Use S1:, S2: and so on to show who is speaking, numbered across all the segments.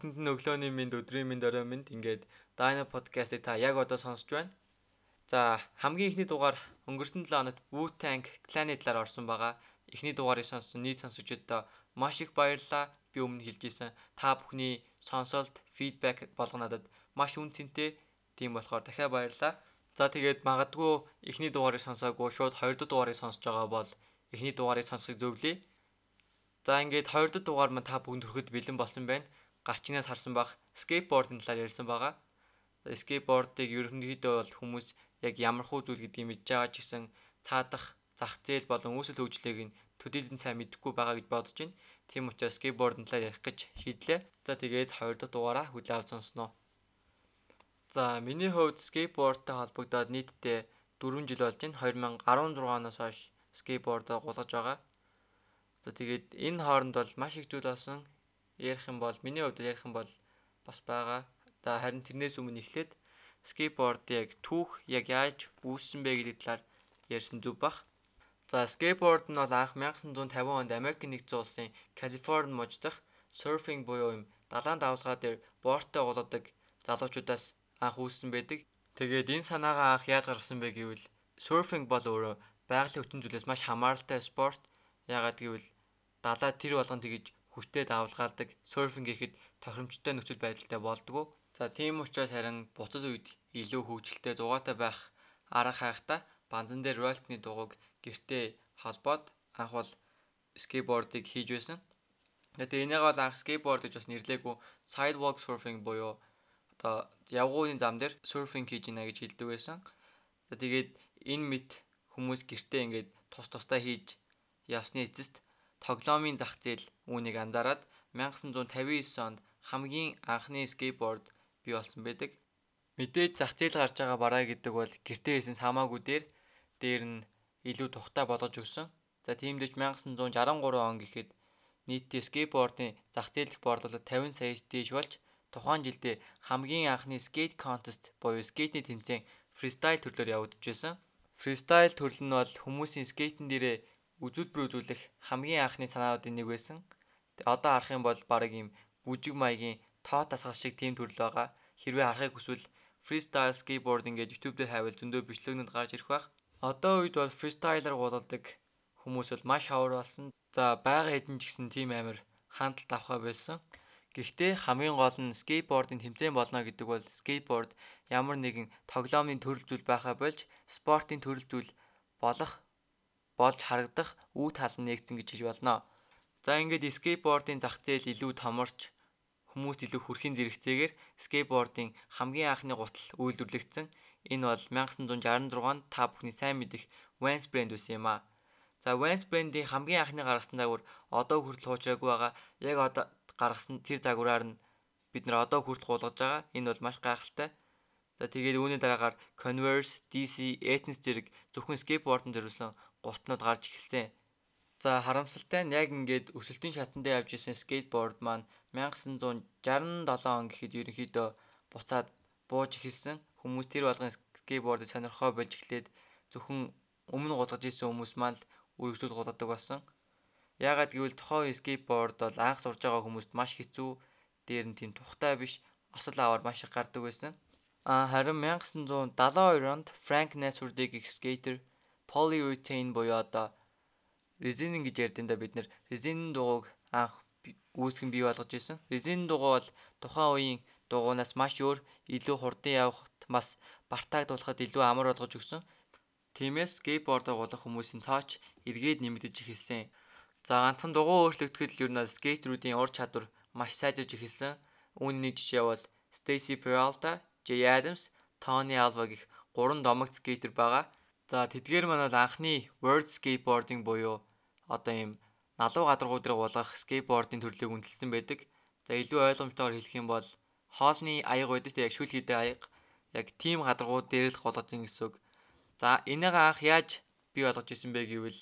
S1: Бүгдэнд нь өглөөний минь өдрийн минь орой минь ингээд Dino podcast-ыг та яг одоо сонсож байна. За, хамгийн ихний дугаар өнгөрсөн 7 хоногт Wu-Tang Clan-ы талаар орсон байгаа. Эхний дугаарыг сонссон нийт сонсогчдод маш их баярлалаа. Би өмнө хэлжсэн. Та бүхний сонсолт, фидбек болгоно надад маш үн цэнтэй. Тийм болохоор дахиад баярлалаа. За тэгээд магадгүй эхний дугаарыг сонсоогүй шууд хоёр дахь дугаарыг сонсож байгаа бол эхний дугаарыг сонсохыг зөвлөе. За ингээд хоёр дахь дугаар маань та бүгд төрөхөд бэлэн болсон байна. Гарчнаас харсан бах скейтбордын талаар ярьсан байгаа. Скейтбордыг ерөнхийдөө бол хүмүүс яг ямар хуу зүйл гэдгийг мэдж байгаа ч гэсэн цаадах зах зээл болон үүсэл хөгжлийг нь төдийлөн сайн мэдэхгүй байгаа гэж бодож байна. Тийм учраас скейтбордын талаар ярих гэж шийдлээ. За тэгээд хоёр дахь дугаараа хүлээн авч сонсноо. За миний хувьд скейтбордтой холбогдоод нийтдээ 4 жил болж байна. 2016 оноос хойш скейтбордоо гулгаж байгаа. За тэгээд энэ хооронд бол маш их зүйл болсон. Ярих юм бол миний хувьд ярих юм бол бас байгаа. За харин тэрнээс өмнө эхлээд скейтборд яг түүх яг яаж үүссэн бэ гэдэг талаар ярьсан зүг бах. За скейтборд нь бол анх 1950 онд Америк нэгдсэн улсын Калифорни муж дахь серфинг буюу юм далайн давлгаа дээр боорттой гулгадаг залуучуудаас анх үүссэн байдаг. Тэгээд энэ санаагаа анх яаж гаргасан бэ гэвэл серфинг бол өөрөө байгалийн хүчин зүйлээс маш хамааралтай спорт. Яагаад гэвэл далаа тэр болгон тэгж хүчтэй давлгаалдаг серфинг хийхэд тохиромжтой нөхцөл байдалтай болдгоо. За тийм учраас харин буцаж үед илүү хөгжилтэй дугаатай байх арга хайхта банзан дээр ролтны дугуйг гэртээ холбоод анх бол скейтбордыг хийж байсан. Тэгээд энийг бол анх скейтборд гэж бас нэрлэегүй sidewalk surfing буюу одоо явгууны зам дээр surfing хийж гинэ гэж хэлдэг байсан. Тэгээд энэ мэт хүмүүс гэртээ ингээд тус тустай хийж явсны эцэст тоглоомын зах зээл үүнийг анзаараад 1959 онд хамгийн анхны скейтборд бий болсон байдаг. Мэдээж зах зээл гарч байгаа бараа гэдэг бол гэртээ хийсэн хамаагүй дээр дээр нь илүү тухтай болгож өгсөн. За тиймдээч 1963 он гэхэд нийтдээ скейтбордын зах зээл дэх борлуулалт 50 саяас дээш болж тухайн жилдээ хамгийн анхны скейт контест буюу скейтний тэмцээн фристайл төрлөөр явагдаж байсан. Фристайл төрөл нь бол хүмүүсийн скейтэн дээрээ үзүүлбэр үзүүлэх хамгийн анхны санаануудын нэг байсан. Одоо харах юм бол баг ийм бүжиг маягийн тоо тасгал шиг тийм төрөл байгаа. Хэрвээ харахыг хүсвэл freestyle skateboarding гэж YouTube дээр хайвал зөндөө бичлэгнүүд гарч ирэх байх. Одоо үед бол freestyler гулгадаг хүмүүс бол маш ховор болсон. За байга хэдэн ч гэсэн тийм амир хандлт авах байсан. Гэхдээ хамгийн гол нь скейтбордын тэмцээн болно гэдэг бол скейтборд ямар нэгэн тоглоомын төрөл зүйл байхаа болж спортын төрөл зүйл болох болж харагдах үе тал нь нэгдсэн гэж хэлж болно. За ингээд скейтбордын зах зээл илүү томорч хүмүүст илүү хүрхийн зэрэгцээгээр скейтбордын хамгийн анхны гутал үйлдвэрлэгдсэн. Энэ бол 1966 онд та бүхний сайн мэдих Vans брэнд байсан юм а. За Vans брэндийн хамгийн анхны гаргасан загвар одоо хүртэл хуучраагүй байгаа. Яг одоо гаргасан тэр загвараар нь бид нар одоо хүртэл гулгаж байгаа. Энэ бол маш гайхалтай. За тэгээд үүний дараагаар Converse, DC, Ethnic зэрэг зөвхөн скейтбордон зориулсан гутнууд гарч эхэлсэн. За харамсалтай нь яг ингээд өсөлтийн шатанд явж исэн скейтборд маань 1967 он гэхэд ерөнхийдөө буцаад бууж эхэлсэн. Хүмүүс тэр болгон скейтбордыг сонирхоо болж эхлээд зөвхөн өмнө гулгаж исэн хүмүүс маань л үргэлжлүүл гулгадаг болсон. Яагаад гэвэл тухайн скейтборд бол анх сурж байгаа хүмүүст маш хэцүү, дээр нь тийм тухтай биш, осол аваар маш их гардаг байсан. А харин 1972 онд Frank Naswood гэх скейтер polyurethane буюу одоо резин гэж ярьдэн да бид нэр резин дугуйг анх үүсгэн бий болгож исэн. Резин дугуй бол тухайн үеийн дугуйнаас маш өөр илүү хурдан явахт бас бартаагдуулахад илүү амар болгож өгсөн. Тиймээс скейтбордоор гулах хүмүүсийн тооч эргээд нэмэгдэж эхэлсэн. За ганцхан дугуй өөрчлөгдөхөд ер нь скейтерүүдийн ур чадвар маш сайжирч эхэлсэн. Үүний нэг жишээ бол Stacy Peralta, Jay Adams, Tony Alva гэх гурван домогт скейтер байгаа. За тэдгээр маань бол анхны world skateboarding буюу одоо ийм налуу гадаргуу дээр гулгах скейтбордын төрлийг үнэлсэн байдаг. За илүү ойлгомжтойгоор хэлэх юм бол хоолны аяга байдаг тийм яг шүл хийдэг аяга яг тийм гадаргуу дээр л гулгаж ин гэсэн үг. За энийг анх яаж бий болгож исэн бэ гэвэл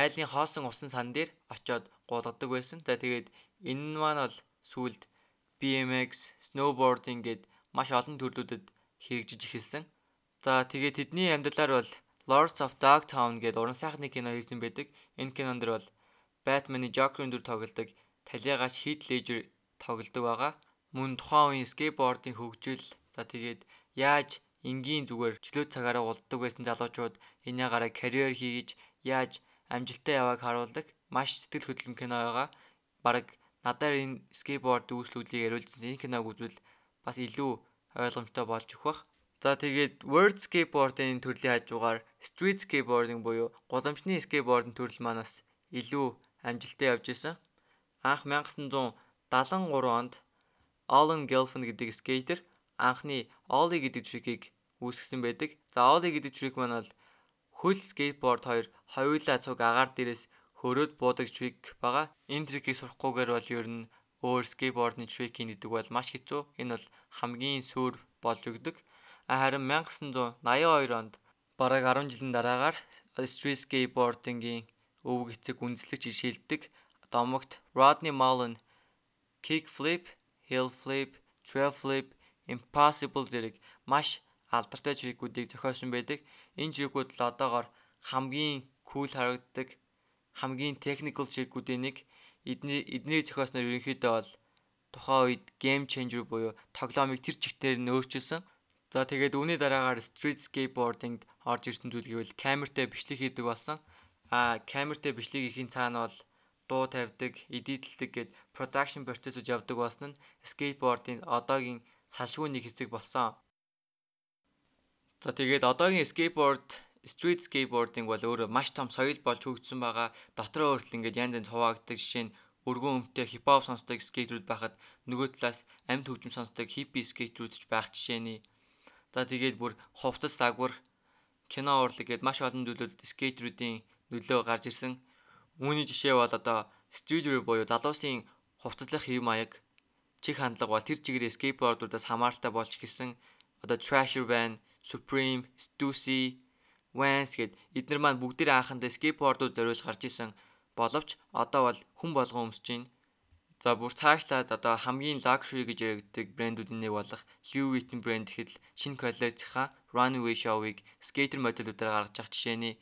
S1: айлны хоосон усан сан дээр очиод гулгадаг байсан. За тэгээд энэ нь маань бол сүүлд BMX, snowboarding гээд маш олон төрлүүдэд хэрэгжиж эхэлсэн. За тэгээд тэдний амьдралаар бол Lords of Dogtown гэдэг уран сайхны кино хийсэн байдаг. Энэ кинонд бол Batman-ы Joker-ын дүр тоглодог Талигач Heath Ledger тоглодог байгаа. Мөн тухайн үеийн скейтбордын хөгжил за тэгээд яаж энгийн зүгээр чөлөө цагаараа уддаг байсан залуучууд энэний гараа карьер хийж яаж амжилттай явааг харуулдаг маш сэтгэл хөдлөм кино байгаа. Бараг надаар энэ скейтборд үүслүүдийг яриулсан энэ киног үзвэл бас илүү ойлгомжтой болж өгөх бах. За тэгээд World Skateboard-ын төрлийн хажуугаар Street Skateboarding буюу гудамжны скейтбордын төрөл маань бас илүү амжилттай явж исэн. Анх 1973 онд Alan Gelfand гэдэг скейтер анхны Ollie гэдэг трикийг үүсгэсэн байдаг. За Ollie гэдэг трик маань бол хөл скейтборд хоёр хоёулаа цуг агаар дээрээс хөрөөд буудаг трик байгаа. Энэ трикийг сурахгүйгээр бол ер нь өөр скейтбордны трикинг гэдэг бол маш хэцүү. Энэ бол хамгийн суур болж өгдөг. Харин 1982 онд бараг 10 жилийн дараагаар street skateboarding-ийн өвөг эцэг үндэслэгч шилдэг домогт Rodney Mullen kick flip, hill flip, trail flip, impossible зэрэг маш алдартай жиргүүдийг зохиосон байдаг. Энэ жиргүүд л одоогоор хамгийн кул харагддаг хамгийн technical жиргүүдийн нэг эдний эднийг зохиосноор ерөнхийдөө бол тухайн үед game changer буюу тоглоомыг тэр чигтээр нь өөрчилсөн. За тэгээд үүний дараагаар street skateboarding-д орж ирсэн зүйл гэвэл камертай бичлэг хийдэг болсон. А камертай бичлэг хийхин цаана бол дуу тавьдаг, эдитэлдэг гэд production процессыг явдаг болсон нь скейтбордын одоогийн салшгүй нэг хэсэг болсон. За тэгээд одоогийн скейтборд street skateboarding бол өөрөө маш том соёл болж хөгжсөн байгаа. Дотроо өөртөл ингээд янз янз хуваагддаг жишээ нь өргөн өмтэй хипхоп сонсдог скейтерүүд байхад нөгөө талаас амьд хөгжим сонсдог хиппи скейтерүүд ч байх жишээний. За тэгээд бүр хувцас загвар кино урлаг гээд маш олон зүйлүүд скейтерүүдийн нөлөө гарч ирсэн. Үүний жишээ бол одоо streetwear буюу залуусын хувцаслах хэв маяг чих хандлага бол тэр чигээр скейтбордуудаас хамааралтай болж гисэн. Одоо Trasher байна, Supreme, Stussy, Vans гэд эдгээр маань бүгдээр анхандаа скейтбордууд зориулж гарч исэн боловч одоо бол хүн болгон өмсөж байна. За бүр цаашлаад одоо хамгийн luxury гэж яригддаг брэндүүдийн нэг болох Louis Vuitton брэнд ихэд шинэ коллекцийнхаа Runway Show-ыг скейтер модельүүдээр гаргаж авах жишээний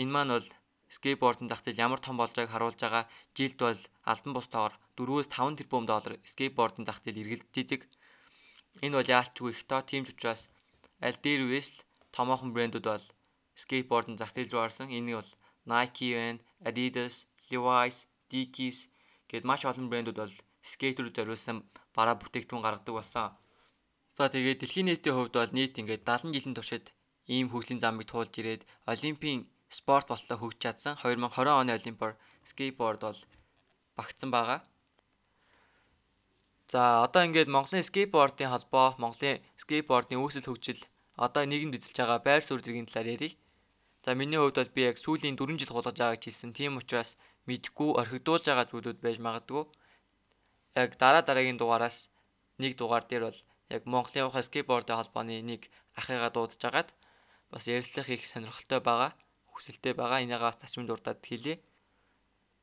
S1: энэ маань бол скейтбордын зах зээл ямар том болж байгааг харуулж байгаа. Жилд бол албан бусдаар 4-өөс 5 тэрбум доллар скейтбордын зах зээл эргэлдэж Энэ бол яалчгүй их тоо тийм ч учраас аль дээр үес л томоохон брэндүүд бол скейтбордын зах зээл рүү орсон. Энэ бол Nike Adidas, Levi's, Dickies гэд маш олон брэндүүд бол скейтерүүд зориулсан бараа бүтээгдэхүүн гаргадаг болсон. За тэгээд дэлхийн нийтийн хувьд бол нийт ингээд 70 жилийн туршид ийм хөгжлийн замыг туулж ирээд Олимпийн спорт болтлоо хөгжиж чадсан. 2020 оны Олимпиар скейтборд бол багтсан байгаа. За одоо ингээд Монголын скейтбордын холбоо, Монголын скейтбордын үүсэл хөгжил одоо нийгэмд эзэлж байгаа байр суурь зэргийн талаар ярив. За миний хувьд бол би яг сүүлийн 4 жил хулгаж байгаа гэж хэлсэн. Тийм учраас мэдгүй орхигдуулж байгаа зүйлүүд байж магадгүй. Яг дараа дараагийн дугаараас нэг дугаар дээр бол яг Монголын явах скейтбордын холбооны нэг ахыгаа дуудаж агаад бас ярилцлах их сонирхолтой байгаа. Хүсэлтэй байгаа. Энийгээ бас тачмын дурдаад хэлье.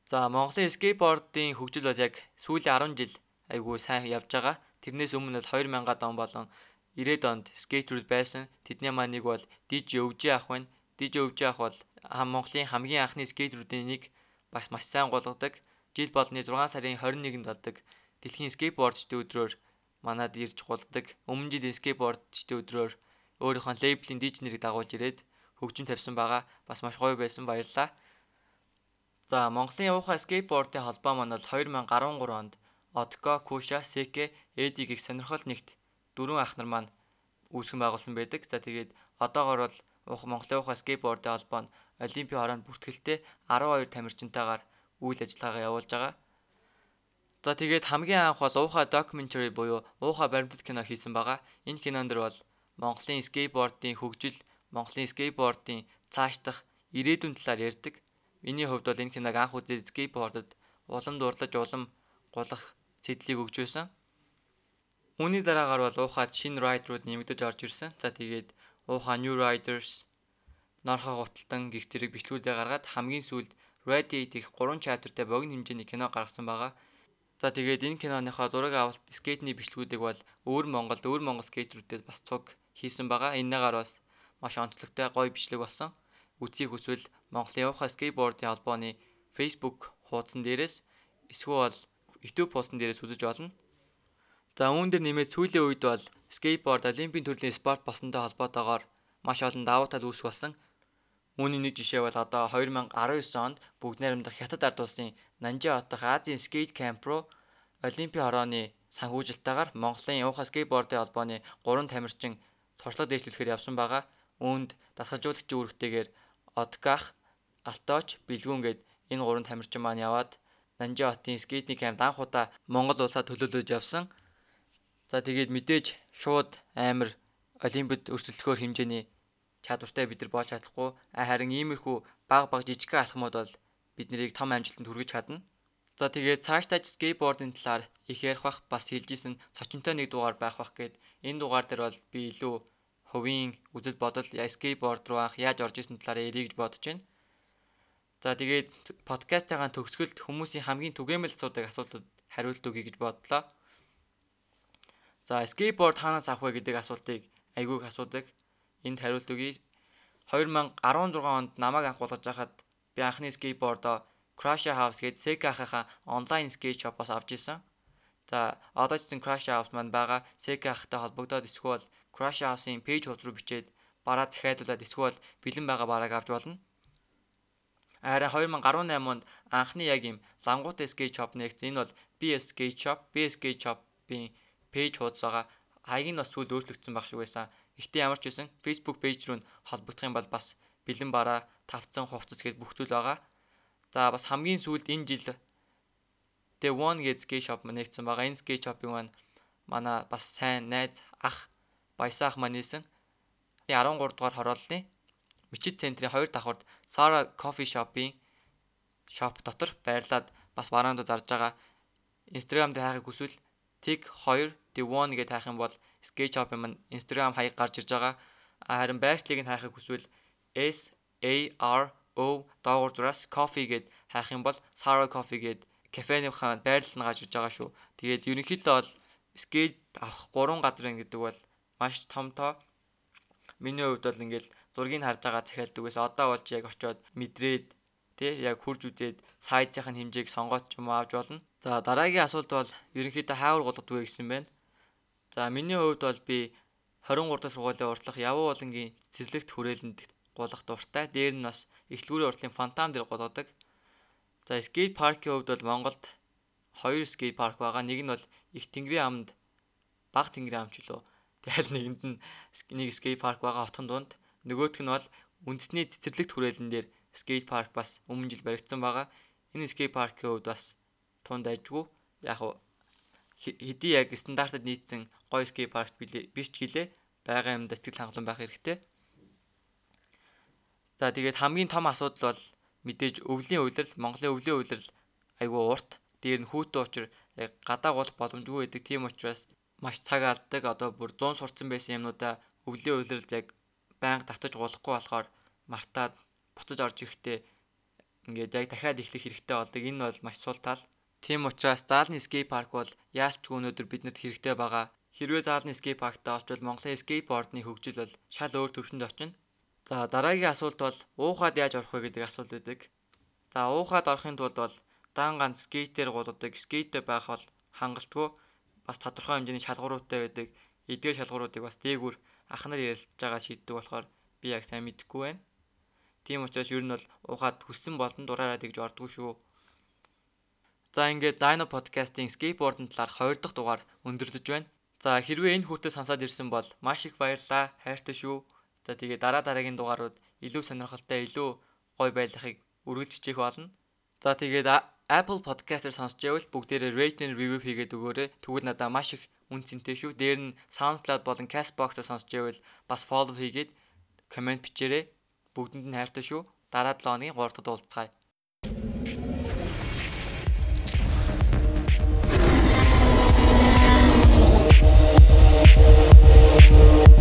S1: За Монголын скейтбордын хөгжил бол яг сүүлийн 10 жил айгүй сайн явж байгаа. Тэрнээс өмнө бол 2000-ад он болон 90-ад онд скейтерүүд байсан. Тэдний маань нэг бол DJ Өвжи ах байна. DJ Өвжи ах бол Монголын хамгийн анхны скейтерүүдийн нэг бас маш сайн голгодог. Жил болны 6 сарын 21-нд болдог дэлхийн скейтбордчдын өдрөөр манад ирж голдог. Өмнө жил скейтбордчдын өдрөөр өөрийнхөө лейблийн DJ нэрийг дагуулж ирээд хөгжим тавьсан байгаа. Бас маш гоё байсан баярлалаа. За Монголын явуухай скейтбордын холбоо маань бол 2013 онд Отко, Куша, Секе, Эди гэх сонирхол нэгт дөрвөн ах нар маань үүсгэн байгуулсан байдаг. За тэгээд одоогор бол Монголын явуухай скейтбордын холбоо нь Олимпийн хороонд бүртгэлтэй 12 тамирчинтайгаар үйл ажиллагаагаа явуулж байгаа. За тэгээд хамгийн анх бол уухай documentary буюу уухай баримтат кино хийсэн байгаа. Энэ кинон дэр бол Монголын скейтбордын хөгжил, Монголын скейтбордын цааш дах ирээдүйн талаар ярьдаг. Миний хувьд бол энэ киног анх үзээд скейтбордод улам дурлаж улам гулах сэтлийг өгч байсан. Үүний дараагаар бол уухад шинэ райдерууд нэмэгдэж орж ирсэн. За тэгээд уухаа New Riders Норхоо гуталтан гих зэрэг бичлэгүүдээ гаргаад хамгийн сүүлд Ready гэх 3 chapterтай богино хэмжээний кино гаргасан байгаа. За тэгээд энэ киноныхоо зураг авалт скейтний бичлэгүүдийг бол өөр Монголд өөр Монгол скейтерүүдээс бас цуг хийсэн байгаа. Энэгээр бас маш онцлогтой гоё бичлэг болсон. Үцгийг хүсвэл Монголын явах скейтбордын холбооны Facebook хуудсан дээрээс эсвэл YouTube постн дээрээс үзэж болно. За үүн дээр нэмээд сүүлийн үед бол скейтборд олимпийн төрлийн спорт болсонтой холбоотойгоор маш олон давуу тал үүсэх болсон. Үүний нэг жишээ бол одоо 2019 онд бүгд найрамдах Хятад ард улсын Нанжи хот дахь Азийн скейт камп руу Олимпийн хорооны санхүүжилтээр Монголын Уухай скейтбордын холбооны 3 тамирчин туршлага дэвшлүүлэхээр явсан байгаа. Үүнд дасгалжуулагчийн үүрэгтэйгээр Отках, Алтооч, Бэлгүүн гээд энэ гурван тамирчин маань яваад Нанжи хотын скейтинг кампд анх удаа Монгол улсаа төлөөлөж явсан. За тэгээд мэдээж шууд амар олимпиад өрсөлдөхөөр хэмжээний чадвартай бид нар болж чадахгүй. Харин иймэрхүү баг баг жижигхэн алхмууд бол бид нарыг том амжилтанд хүргэж чадна. За тэгээд цаашдаа скейтбордын талаар их ярих бах бас хэлжсэн цочонтой нэг дугаар байх бах гээд энэ дугаар дээр бол би илүү хувийн үзэл бодол скейтборд руу анх яаж орж исэн талаар ярих гэж бодож байна. За тэгээд подкастынхаа төгсгөлд хүмүүсийн хамгийн түгээмэл асуудаг асуултууд хариулт өгье гэж бодлоо. За скейтборд хаанаас авах вэ гэдэг асуултыг айгүйг асуудаг. Энд хариулт өгье. 2016 онд намайг анх болгож байхад би анхны скейтбордоо Crash House гээд Sega-хаа онлайн скейт шопоос авч исэн. За одоо ч гэсэн Crash House маань байгаа Sega-хтай холбогдоод эсвэл Crash House-ын пэйж хуудас руу бичээд бараа захиалуулаад эсвэл бэлэн байгаа барааг авч болно. Харин 2018 онд анхны яг юм лангуутай skate shop нэгт энэ бол BS skate shop, BS skate shop-ийн пэйж хуудас байгаа. Хаяг нь бас сүүл өөрчлөгдсөн баг шиг байсан. Гэхдээ ямар ч байсан Facebook пэйж рүү холбогдох юм бол бас бэлэн бараа, тавцсан хувцас гээд бүх зүйл байгаа. За бас хамгийн сүүлд энэ жил The One гэж skate shop нэгдсэн байгаа. Энэ skate shop-ын маань манай бас сайн найз ах Баясаах маань нээсэн. 13 дугаар хорооллын Мичит центрийн хоёр давхурд Sara Coffee Shop-ийн shop дотор байрлаад бас бараанд зарж байгаа. Instagram дээр хайхыг хүсвэл Tik 2 The One гэж хайх юм бол Skate Shop юм Instagram хаяг гарч ирж байгаа. Харин байршлыг нь хайхыг хүсвэл S A R O доогуур зураас coffee гэд хайх юм бол Sara Coffee гэд кафений хаан байрлал нь гарч ирж байгаа шүү. Тэгээд ерөнхийдөө бол skate авах гурван газар гэдэг бол маш том тоо. Миний хувьд бол ингээл зургийг харж байгаа захиалдаг байсан. Одоо болж яг очиод мэдрээд тий яг хурж үзээд сайзын хэмжээг сонгоод ч юм авч болно. За дараагийн асуулт бол ерөнхийдөө хаавар голддог вэ гэсэн байна. За миний хувьд бол би 23 дахь сургуулийн уртлах явуу болонгийн цэцэрлэгт хүрээлэнд гулах дуртай. Дээр нь бас эхлэлгүүрийн уртлын фонтан дээр гулгадаг. За скейт паркийн хувьд бол Монголд хоёр скейт парк байгаа. Нэг нь бол их тэнгэрийн амд баг тэнгэрийн амч лөө. Тэгэл нэгэнд нь нэг скейт парк байгаа хотхон дунд. Нөгөөх нь бол үндэсний цэцэрлэгт хүрээлэн дээр скейт парк бас өмнө жил баригдсан байгаа. Энэ скейт паркийн хувьд бас тунд ажгүй. Яг уу хэдий яг стандартад нийцсэн гоё скейт парк биш ч гэлээ байгаа юмд сэтгэл хангалуун байх хэрэгтэй. За тэгээд хамгийн том асуудал бол мэдээж өвлийн үйлрэл Монголын өвлийн үйлрэл айгүй урт. Дээр нь хүүтэн учир яг гадаа гол боломжгүй байдаг. Тийм учраас маш цаг алддаг. Одоо бүр 100 сурцсан байсан юмнуудаа өвлийн үйлрэлд яг байнга татаж гулахгүй болохоор мартаад буцаж орж ирэхдээ ингээд яг дахиад эхлэх хэрэгтэй болдог. Энэ бол маш сул тал. Тийм учраас заалны скейт парк бол яалтчгүй өнөөдөр биднэрт хэрэгтэй байгаа. Хэрвээ заалны скейт парктаа очивол Монголын скейтбордны хөгжил бол шал өөр төвшөнд очино. За дараагийн асуулт бол уухад яаж орох вэ гэдэг асуулт байдаг. За уухад орохын тулд бол дан ганц скейтер гулгадаг скейттэй байх бол хангалтгүй бас тодорхой хэмжээний шалгууруудтай байдаг. Эдгээр шалгууруудыг бас дээгүүр ах нар ярилцж байгаа шийддэг болохоор би яг сайн мэдэхгүй байна. Тийм учраас ер нь бол ухаад хүссэн болон дураараа тэгж ордгоо шүү. За ингээд Dino podcast-ийн skateboard-ын талаар 2 дахь дугаар өндөрлөж байна. За хэрвээ энэ хүртэл сонсоод ирсэн бол маш их баярлалаа. Хайртай шүү. За тэгээ дараа дараагийн дугаарууд илүү сонирхолтой, илүү гоё байдлахыг үргэлж хичээх болно. За тэгээд Apple Podcast-ээр сонсч байвал бүгдээрээ rate and review хийгээд өгөөрэй. Тэгвэл надад маш их үн цэнтэй шүү. Дээр нь SoundCloud болон Castbox-оор сонсч байвал бас follow хийгээд комент бичээрэй. Бүгдэнд нь хайртай шүү. Дараа 7 өдрийн 3 дахь уулзцаая. English.